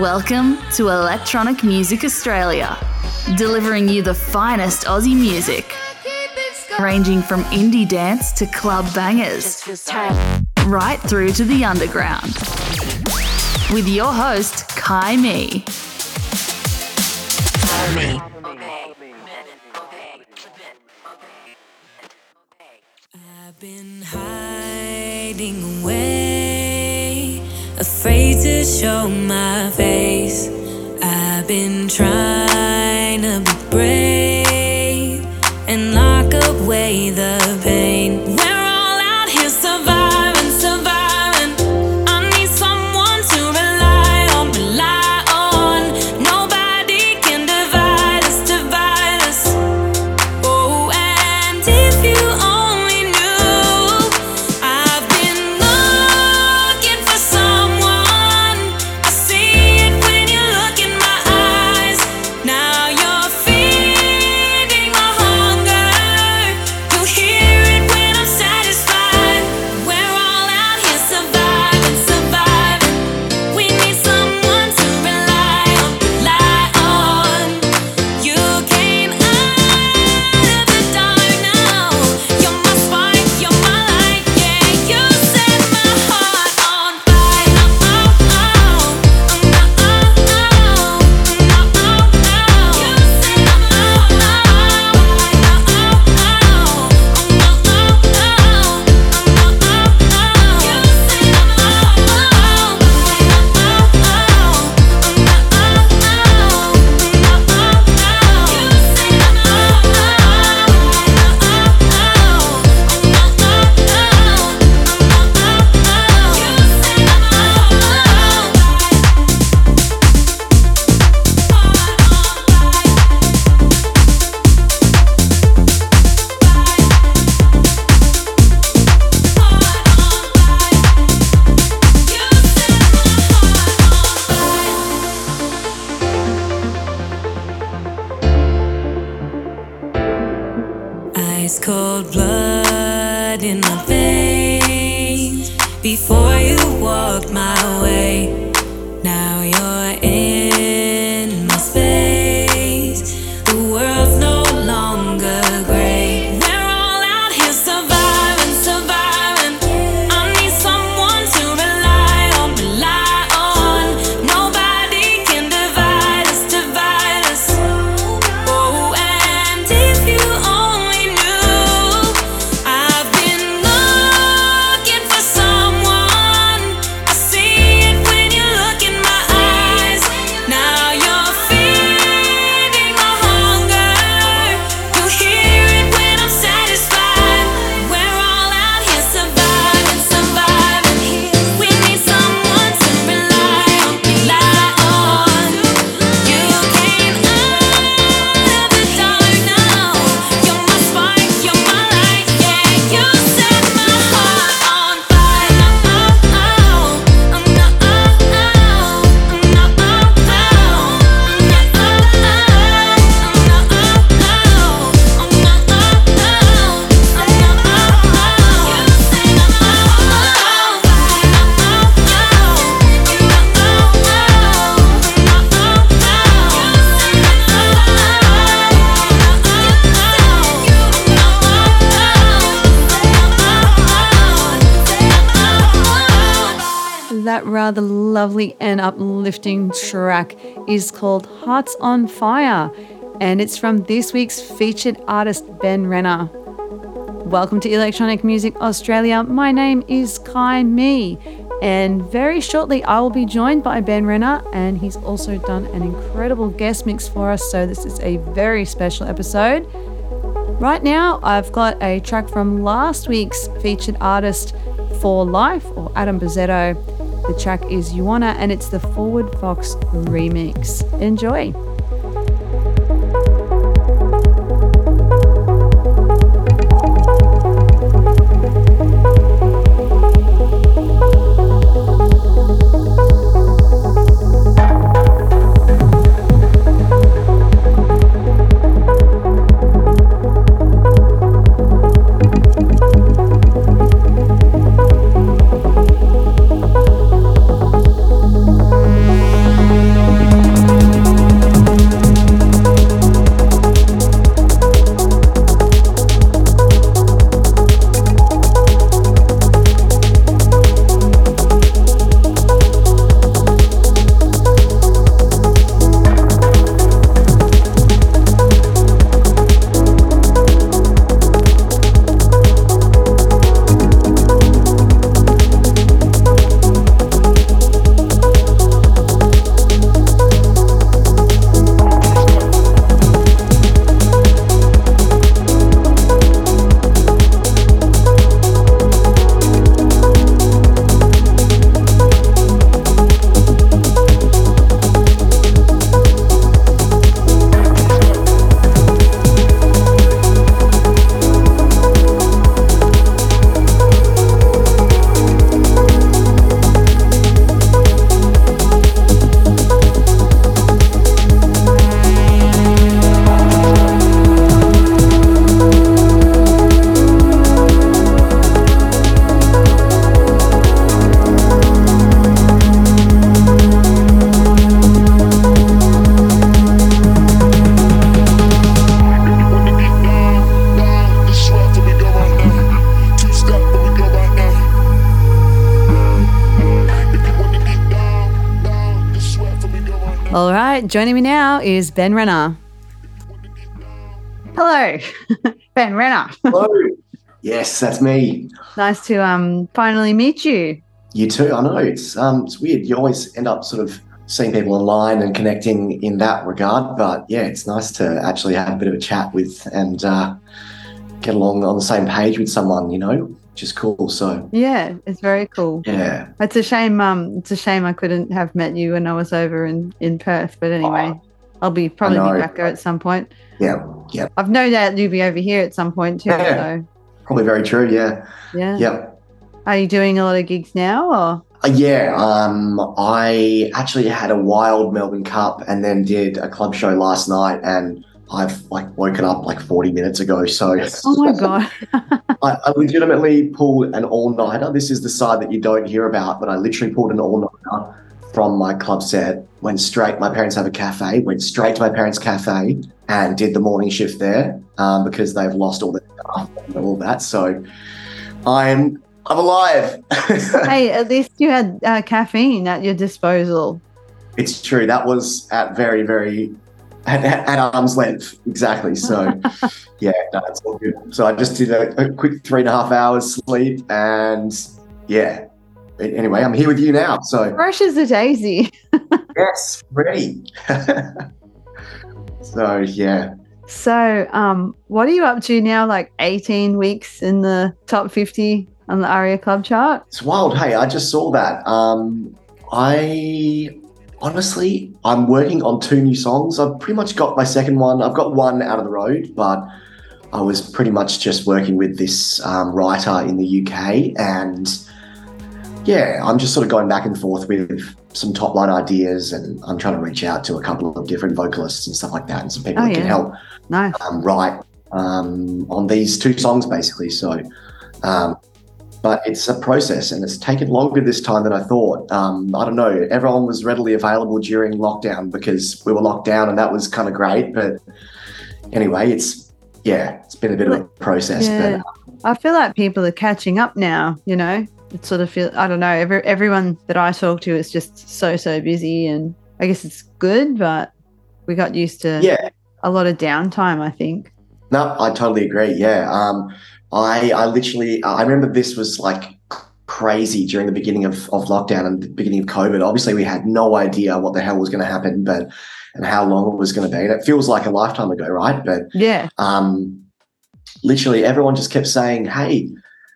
Welcome to Electronic Music Australia, delivering you the finest Aussie music, ranging from indie dance to club bangers, right through to the underground. With your host, Ky Mi. I've been hiding away, to show my face. I've been trying to be brave and lock away the Rather lovely and uplifting track is called Hearts on Fire, and it's from this week's featured artist, Ben Renna. Welcome to Electronic Music Australia. My name is Ky Mi, and very shortly I will be joined by Ben Renna, and he's also done an incredible guest mix for us, so this is a very special episode. Right now, I've got a track from last week's featured artist for Life, or Adam Bozzetto. The track is You Wanna, and it's the Forward Fox remix. Enjoy. Joining me now is Ben Renna. Hello, Ben Renna. Hello. yes, that's me. Nice to um finally meet you. You too. I know it's um it's weird. You always end up sort of seeing people online and connecting in that regard, but yeah, it's nice to actually have a bit of a chat with and uh, get along on the same page with someone. You know, which is cool. So yeah, it's very cool. Yeah, it's a shame. Um, it's a shame I couldn't have met you when I was over in in Perth. But anyway, oh, I'll be probably be back there at some point. Yeah, yeah. I've no doubt you'll be over here at some point too. Yeah, so. probably very true. Yeah. Yeah. Yeah. Are you doing a lot of gigs now, or? Uh, yeah, um, I actually had a wild Melbourne Cup and then did a club show last night, and I've like woken up like 40 minutes ago. So, oh my god, I, I, legitimately pulled an all nighter. This is the side that you don't hear about, but I literally pulled an all nighter from my club set. Went straight. My parents have a cafe. Went straight to my parents' cafe and did the morning shift there um, because they've lost all the staff and all that. So, I'm I'm alive. hey, at least you had uh, caffeine at your disposal. It's true. That was at very, very at, at arm's length. Exactly. So, yeah, no, it's all good. So I just did a, a, quick three and a half hours sleep, and yeah. Anyway, I'm here with you now. So fresh as a daisy. yes, ready. so yeah. So, um, what are you up to now? Like 18 weeks in the top 50 on the ARIA Club chart. It's wild. Hey, I just saw that. Um, I honestly, I'm working on two new songs. I've pretty much got my second one. I've got one out of the road, but I was pretty much just working with this um, writer in the UK. And yeah, I'm just sort of going back and forth with some top line ideas. And I'm trying to reach out to a couple of different vocalists and stuff like that and some people oh, that yeah. can help nice. um, write um, on these two songs, basically. So, um, but it's a process and it's taken longer this time than I thought. Um, I don't know. Everyone was readily available during lockdown because we were locked down and that was kind of great. But anyway, it's, yeah, it's been a bit of a process. Yeah. But, I feel like people are catching up now, you know? It sort of feel I don't know, every, everyone that I talk to is just so, so busy and I guess it's good, but we got used to yeah. a lot of downtime, I think. No, I totally agree. Yeah. Um, I I literally I remember this was like crazy during the beginning of, of lockdown and the beginning of COVID. Obviously, we had no idea what the hell was going to happen, but and how long it was going to be. And it feels like a lifetime ago, right? But yeah, um, literally everyone just kept saying, "Hey,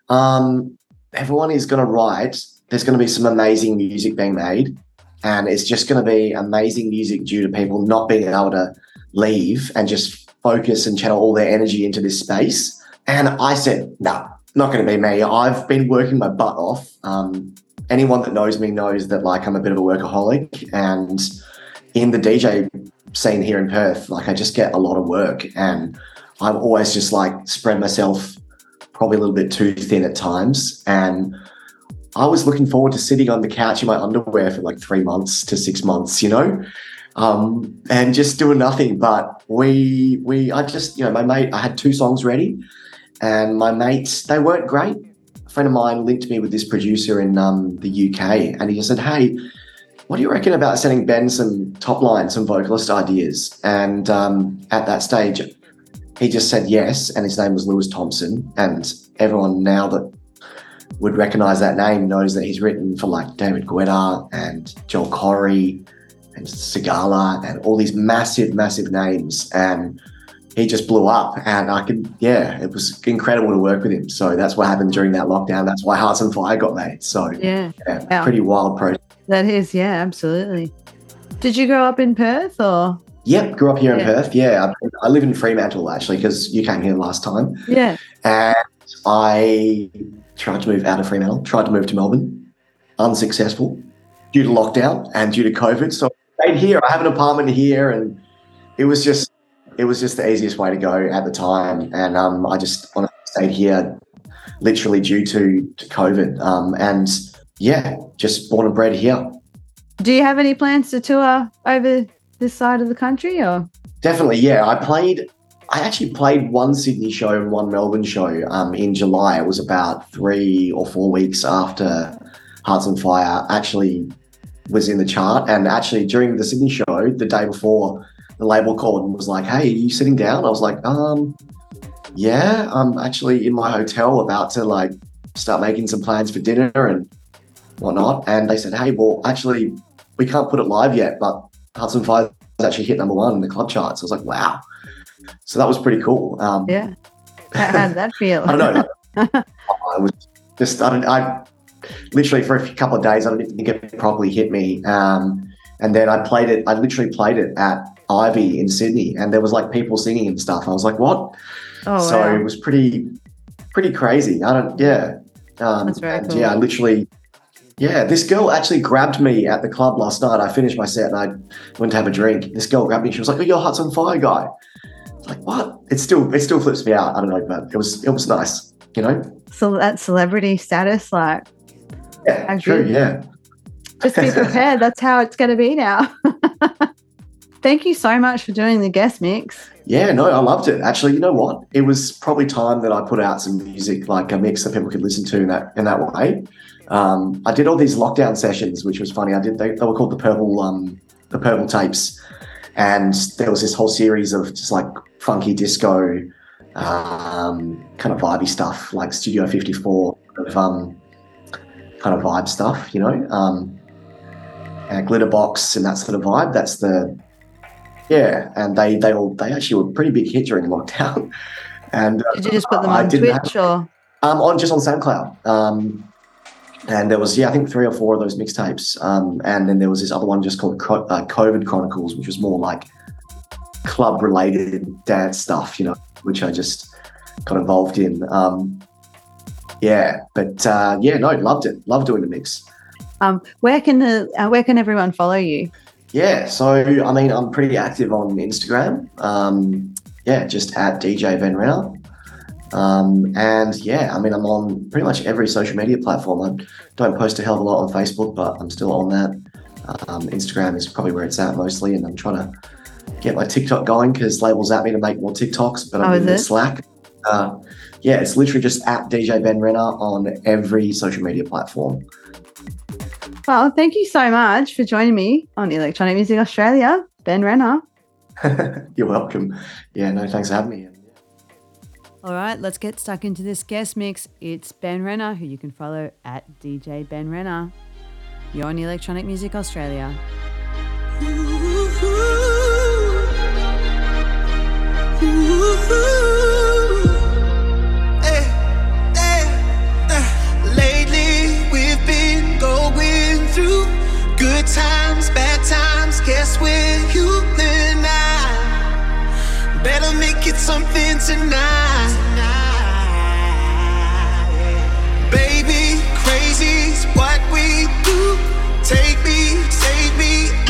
um, everyone is going to write. There's going to be some amazing music being made, and it's just going to be amazing music due to people not being able to leave and just focus and channel all their energy into this space." And I said, no, not going to be me. I've been working my butt off. Um, anyone that knows me knows that like I'm a bit of a workaholic and in the DJ scene here in Perth, like I just get a lot of work and I've always just like spread myself probably a little bit too thin at times. And I was looking forward to sitting on the couch in my underwear for like three months to six months, you know, um, and just doing nothing. But we, we, I just, you know, my mate, I had two songs ready and my mates, they weren't great. A friend of mine linked me with this producer in um, the UK, and he said, "Hey, what do you reckon about sending Ben some top line, some vocalist ideas?" And um, at that stage, he just said yes, and his name was Lewis Thompson, and everyone now that would recognize that name knows that he's written for like David Guetta and Joel Corry and Sigala and all these massive, massive names. And he just blew up and I could, yeah, it was incredible to work with him. So that's what happened during that lockdown. That's why Hearts on Fire got made. So yeah, yeah wow. pretty wild process. That is, yeah, absolutely. Did you grow up in Perth or? Yep, grew up here yeah. in Perth. Yeah, I, I live in Fremantle actually because you came here last time. Yeah. And I tried to move out of Fremantle, tried to move to Melbourne, unsuccessful due to lockdown and due to COVID. So I stayed here. I have an apartment here and it was just it was just the easiest way to go at the time, and um, I just honestly stayed here, literally due to, to COVID. Um, and yeah, just born and bred here. Do you have any plans to tour over this side of the country, or? Definitely, yeah. I played. I actually played one Sydney show and one Melbourne show um, in July. It was about three or four weeks after Hearts on Fire actually was in the chart. And actually, during the Sydney show, the day before, the label called and was like, "Hey, are you sitting down?" I was like, "Um, yeah, I'm actually in my hotel about to like start making some plans for dinner and whatnot." And they said, "Hey, well, actually, we can't put it live yet, but Hearts on Fire has actually hit number one in the club charts." I was like, "Wow!" So that was pretty cool. Um, yeah. How did that feel? I don't know. I was just I, I literally for a couple of days I didn't think it properly hit me. Um, and then I played it. I literally played it at Ivy in Sydney, and there was like people singing and stuff. I was like, "What?" Oh, so wow. it was pretty, pretty crazy. I don't, yeah, um, That's very and cool. Yeah, I literally, yeah. This girl actually grabbed me at the club last night. I finished my set and I went to have a drink. This girl grabbed me. She was like, "Oh, you're Hearts on Fire guy." Like, what? It still, it still flips me out. I don't know, but it was, it was nice. You know? So that celebrity status, like, Yeah, true. Yeah. just be prepared. That's how it's going to be now. Thank you so much for doing the guest mix. Yeah, no, I loved it. Actually, you know what? It was probably time that I put out some music, like a mix that people could listen to in that in that way. Um, I did all these lockdown sessions, which was funny. I did they, they were called the purple um, the purple tapes, and there was this whole series of just like funky disco, um, kind of vibey stuff, like Studio Fifty Four, of um, kind of vibe stuff, you know. Um, and and that sort of vibe. That's the yeah, and they they all they actually were a pretty big hit during lockdown. And uh, Did you just put them on didn't have- Twitch or? um, on just on SoundCloud. Um, and there was yeah, I think three or four of those mixtapes. Um, and then there was this other one just called Co- uh, COVID Chronicles, which was more like club related dance stuff, you know, which I just got involved in. Um, yeah, but uh, yeah, no, loved it. Loved doing the mix. Um, where can the uh, where can everyone follow you? Yeah, so I mean, I'm pretty active on Instagram. Um, yeah, just at DJ Ben Renna. Um, and yeah, I mean, I'm on pretty much every social media platform. I don't post a hell of a lot on Facebook, but I'm still on that. Um, Instagram is probably where it's at mostly, and I'm trying to get my TikTok going because labels at me to make more TikToks, but Oh, I'm is in the? Slack. Uh, yeah, it's literally just at DJ Ben Renna on every social media platform. Well, thank you so much for joining me on Electronic Music Australia, Ben Renna. You're welcome. Yeah, no, thanks for having me. All right, let's get stuck into this guest mix. It's Ben Renna, who you can follow at DJ Ben Renna. You're on Electronic Music Australia. Through good times, bad times. Guess we're human now. Better make it something tonight. Baby, crazy's what we do. Take me, save me.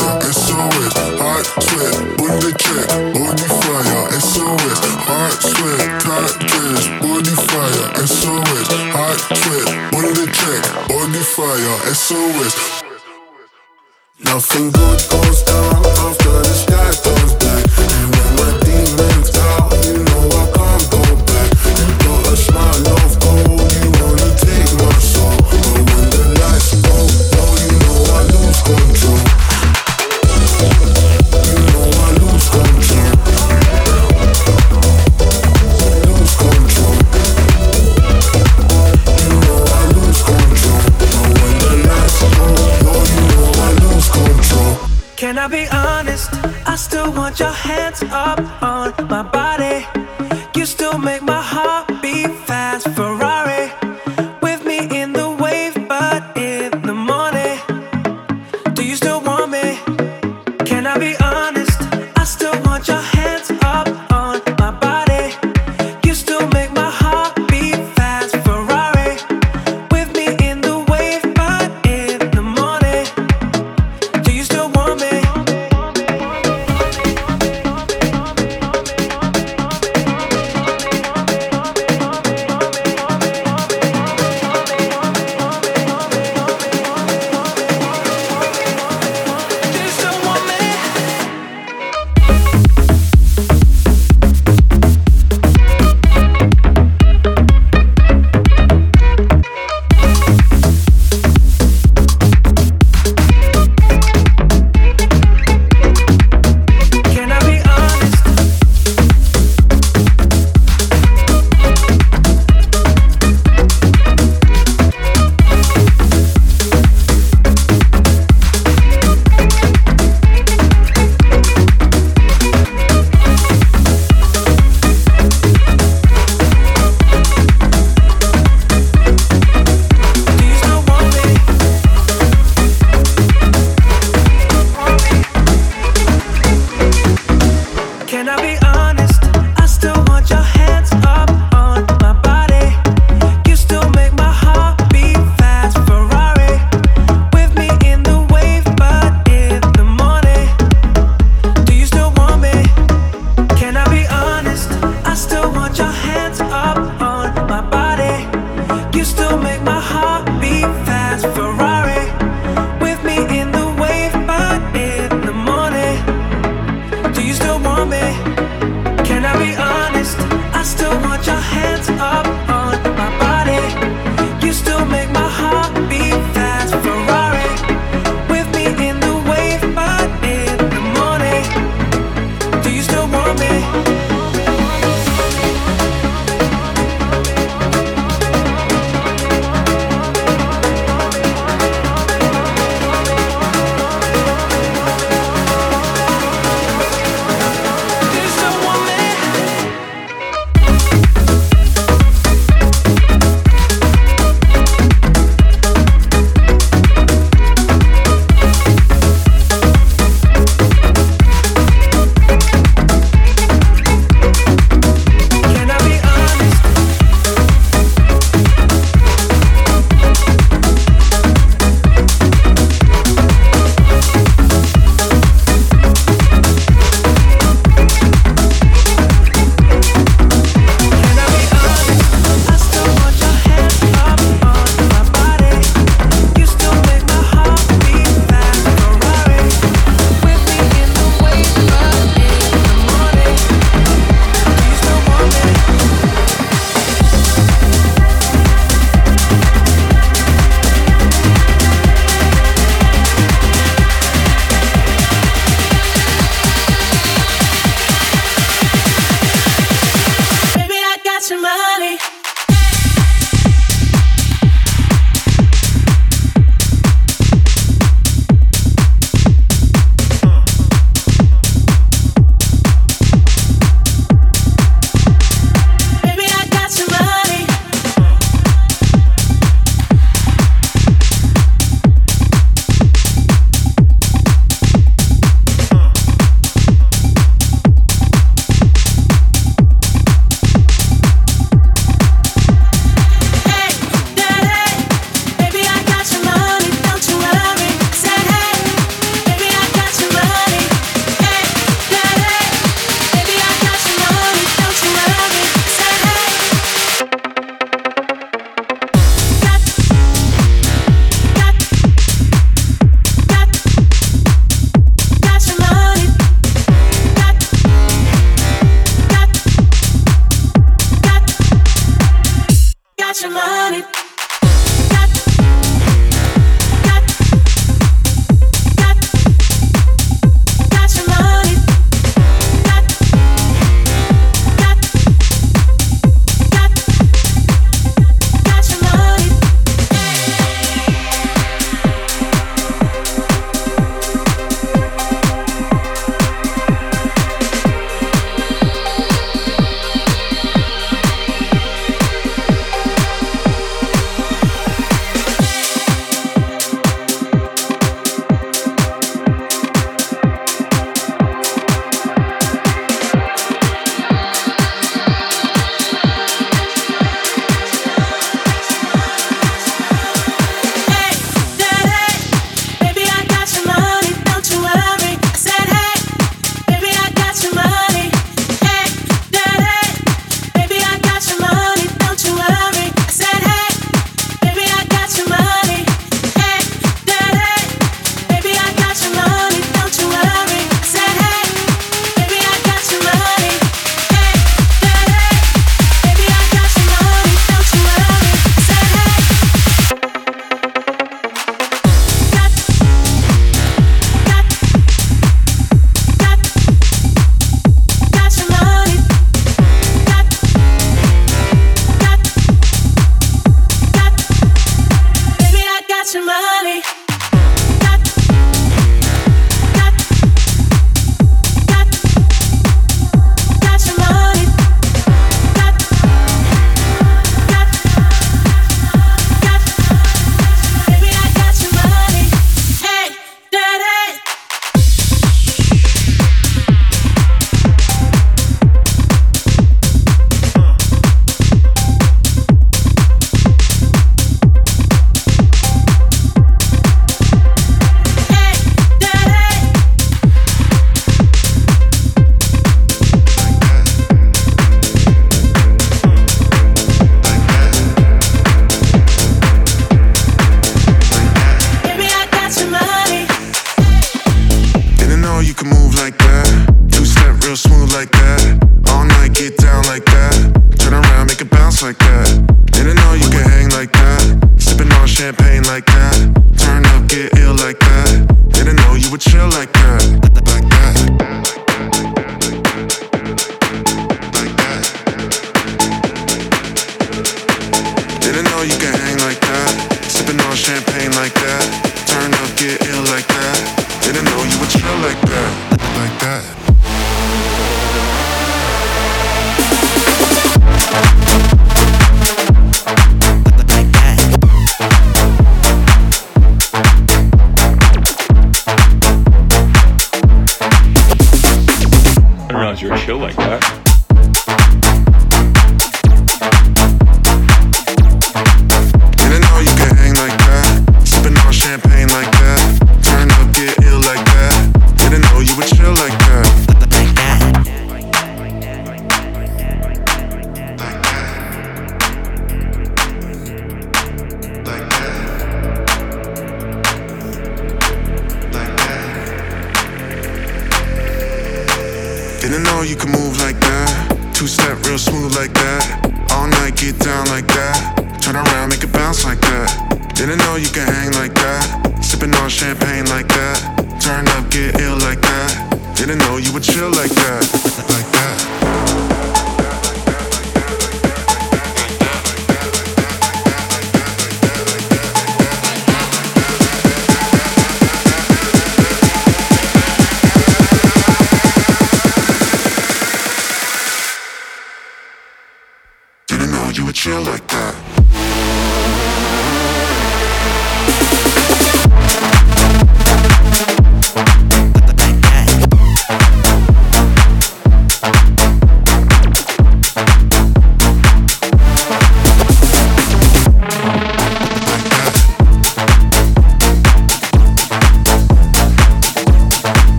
suicide. Nothing good goes down. I still want your hands up on my body. You still make my heart.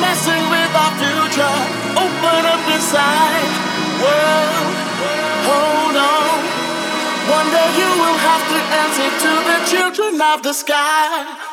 messing with our future. Open up inside. World, hold on. One day you will have to answer to the children of the sky.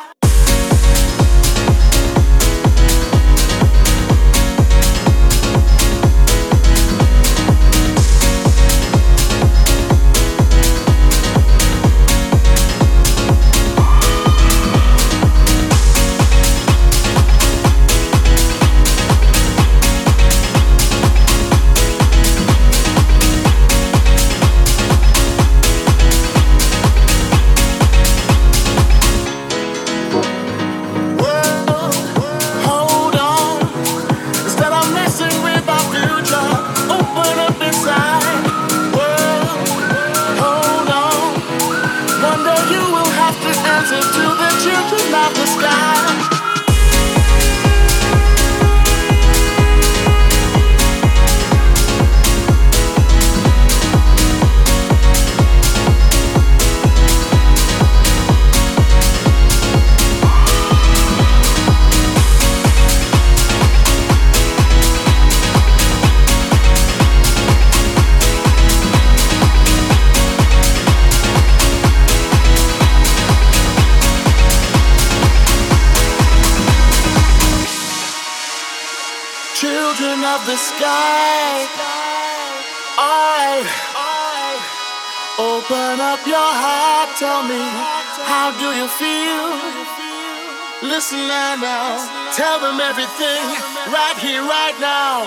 Listen now, tell them everything right here, right now.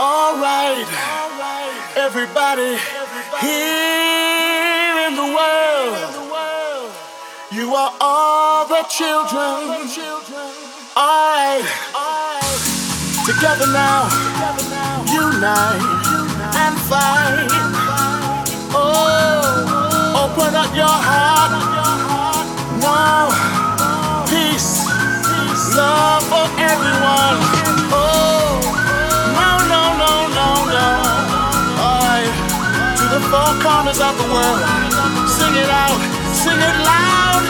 Alright, everybody here in the world, you are all the children. Alright, together now, unite and fight. Oh, open up your heart. Now, love for everyone. Oh, no, no, no, no, no. Alright, to the four corners of the world. Sing it out, sing it loud,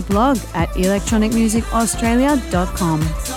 blog at electronicmusicaustralia.com.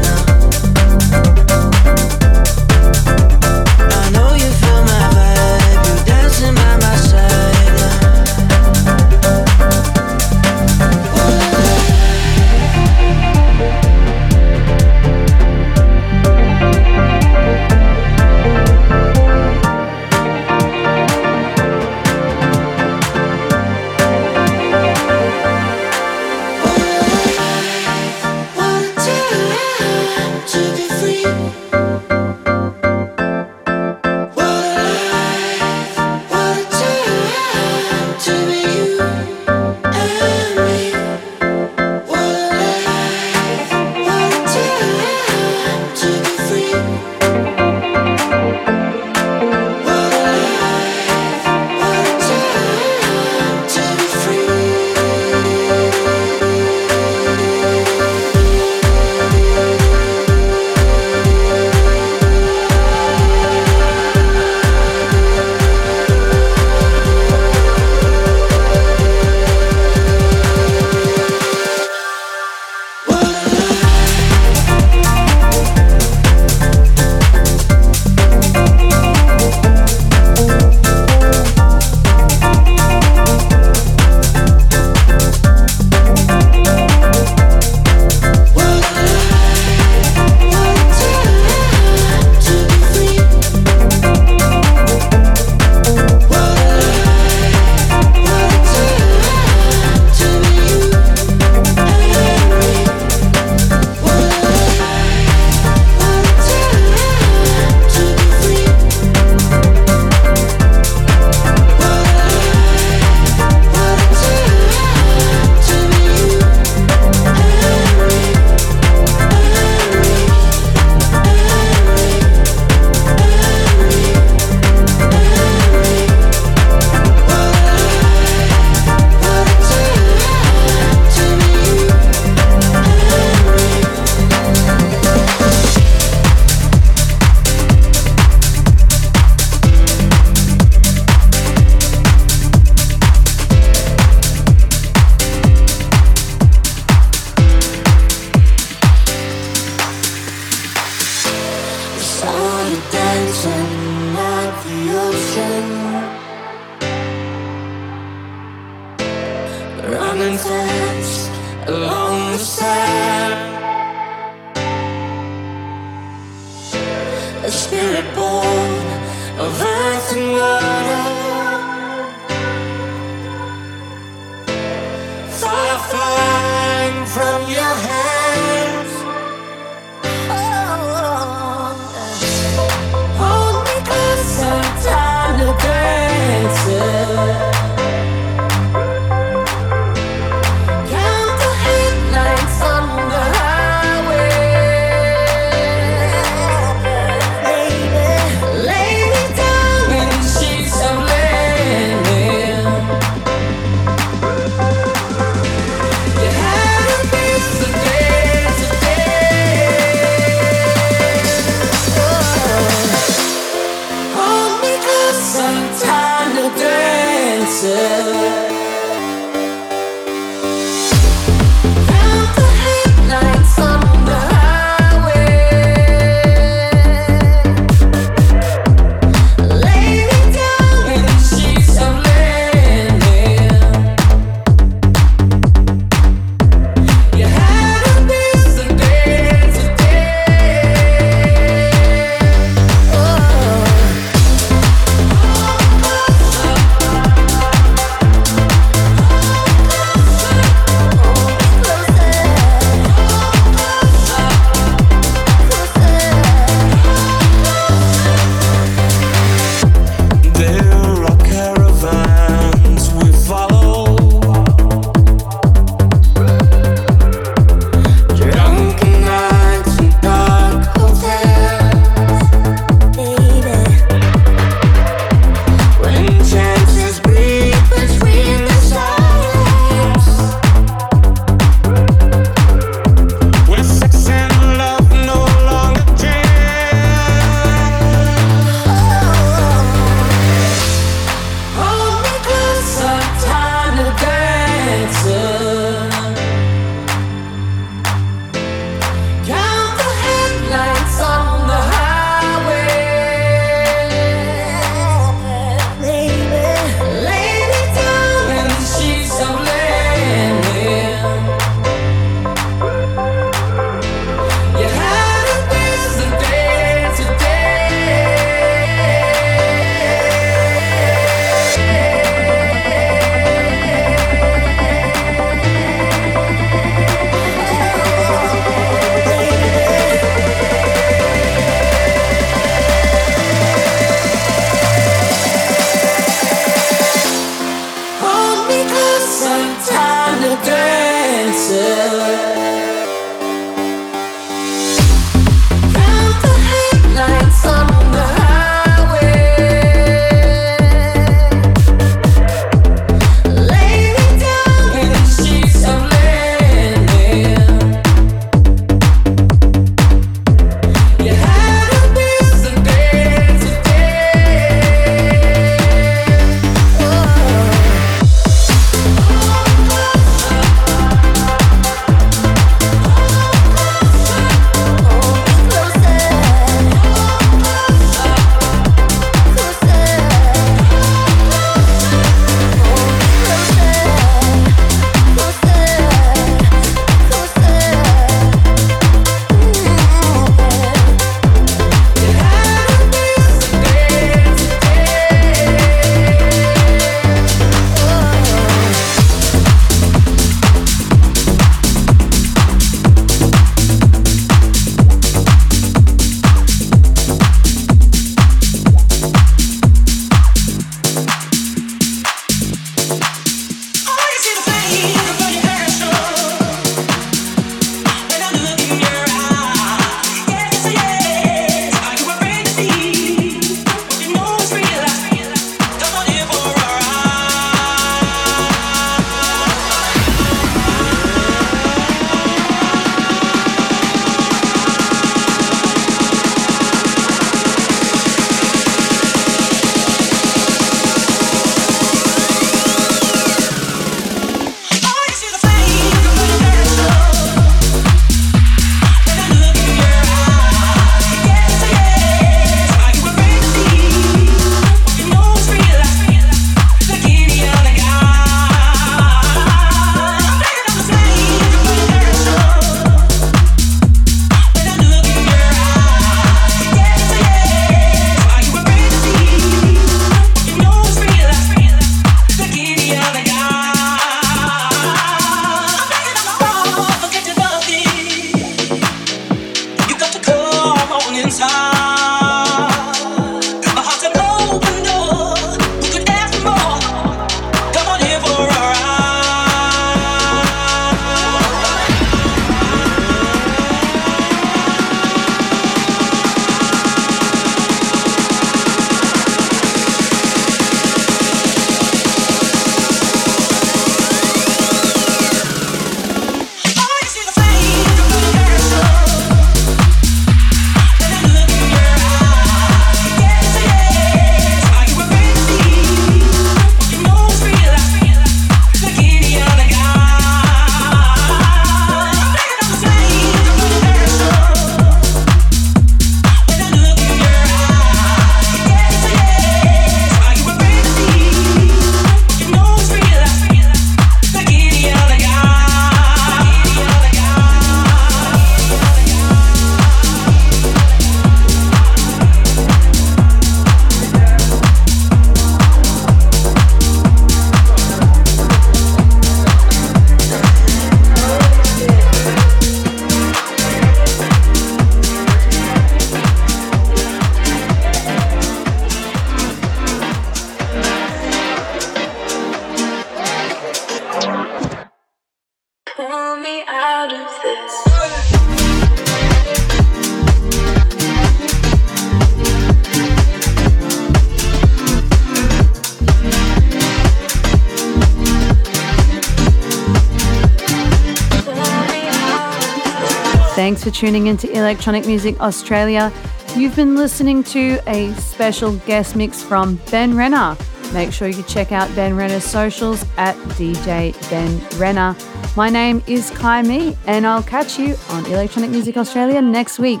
Thanks for tuning into Electronic Music Australia. You've been listening to a special guest mix from Ben Renna. Make sure you check out Ben Renna's socials at DJ Ben Renna. My name is Ky Mi, and I'll catch you on Electronic Music Australia next week.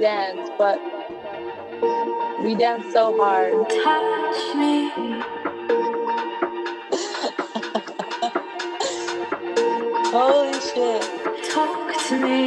dance, but we dance so hard. Touch me. Holy shit. Talk to me.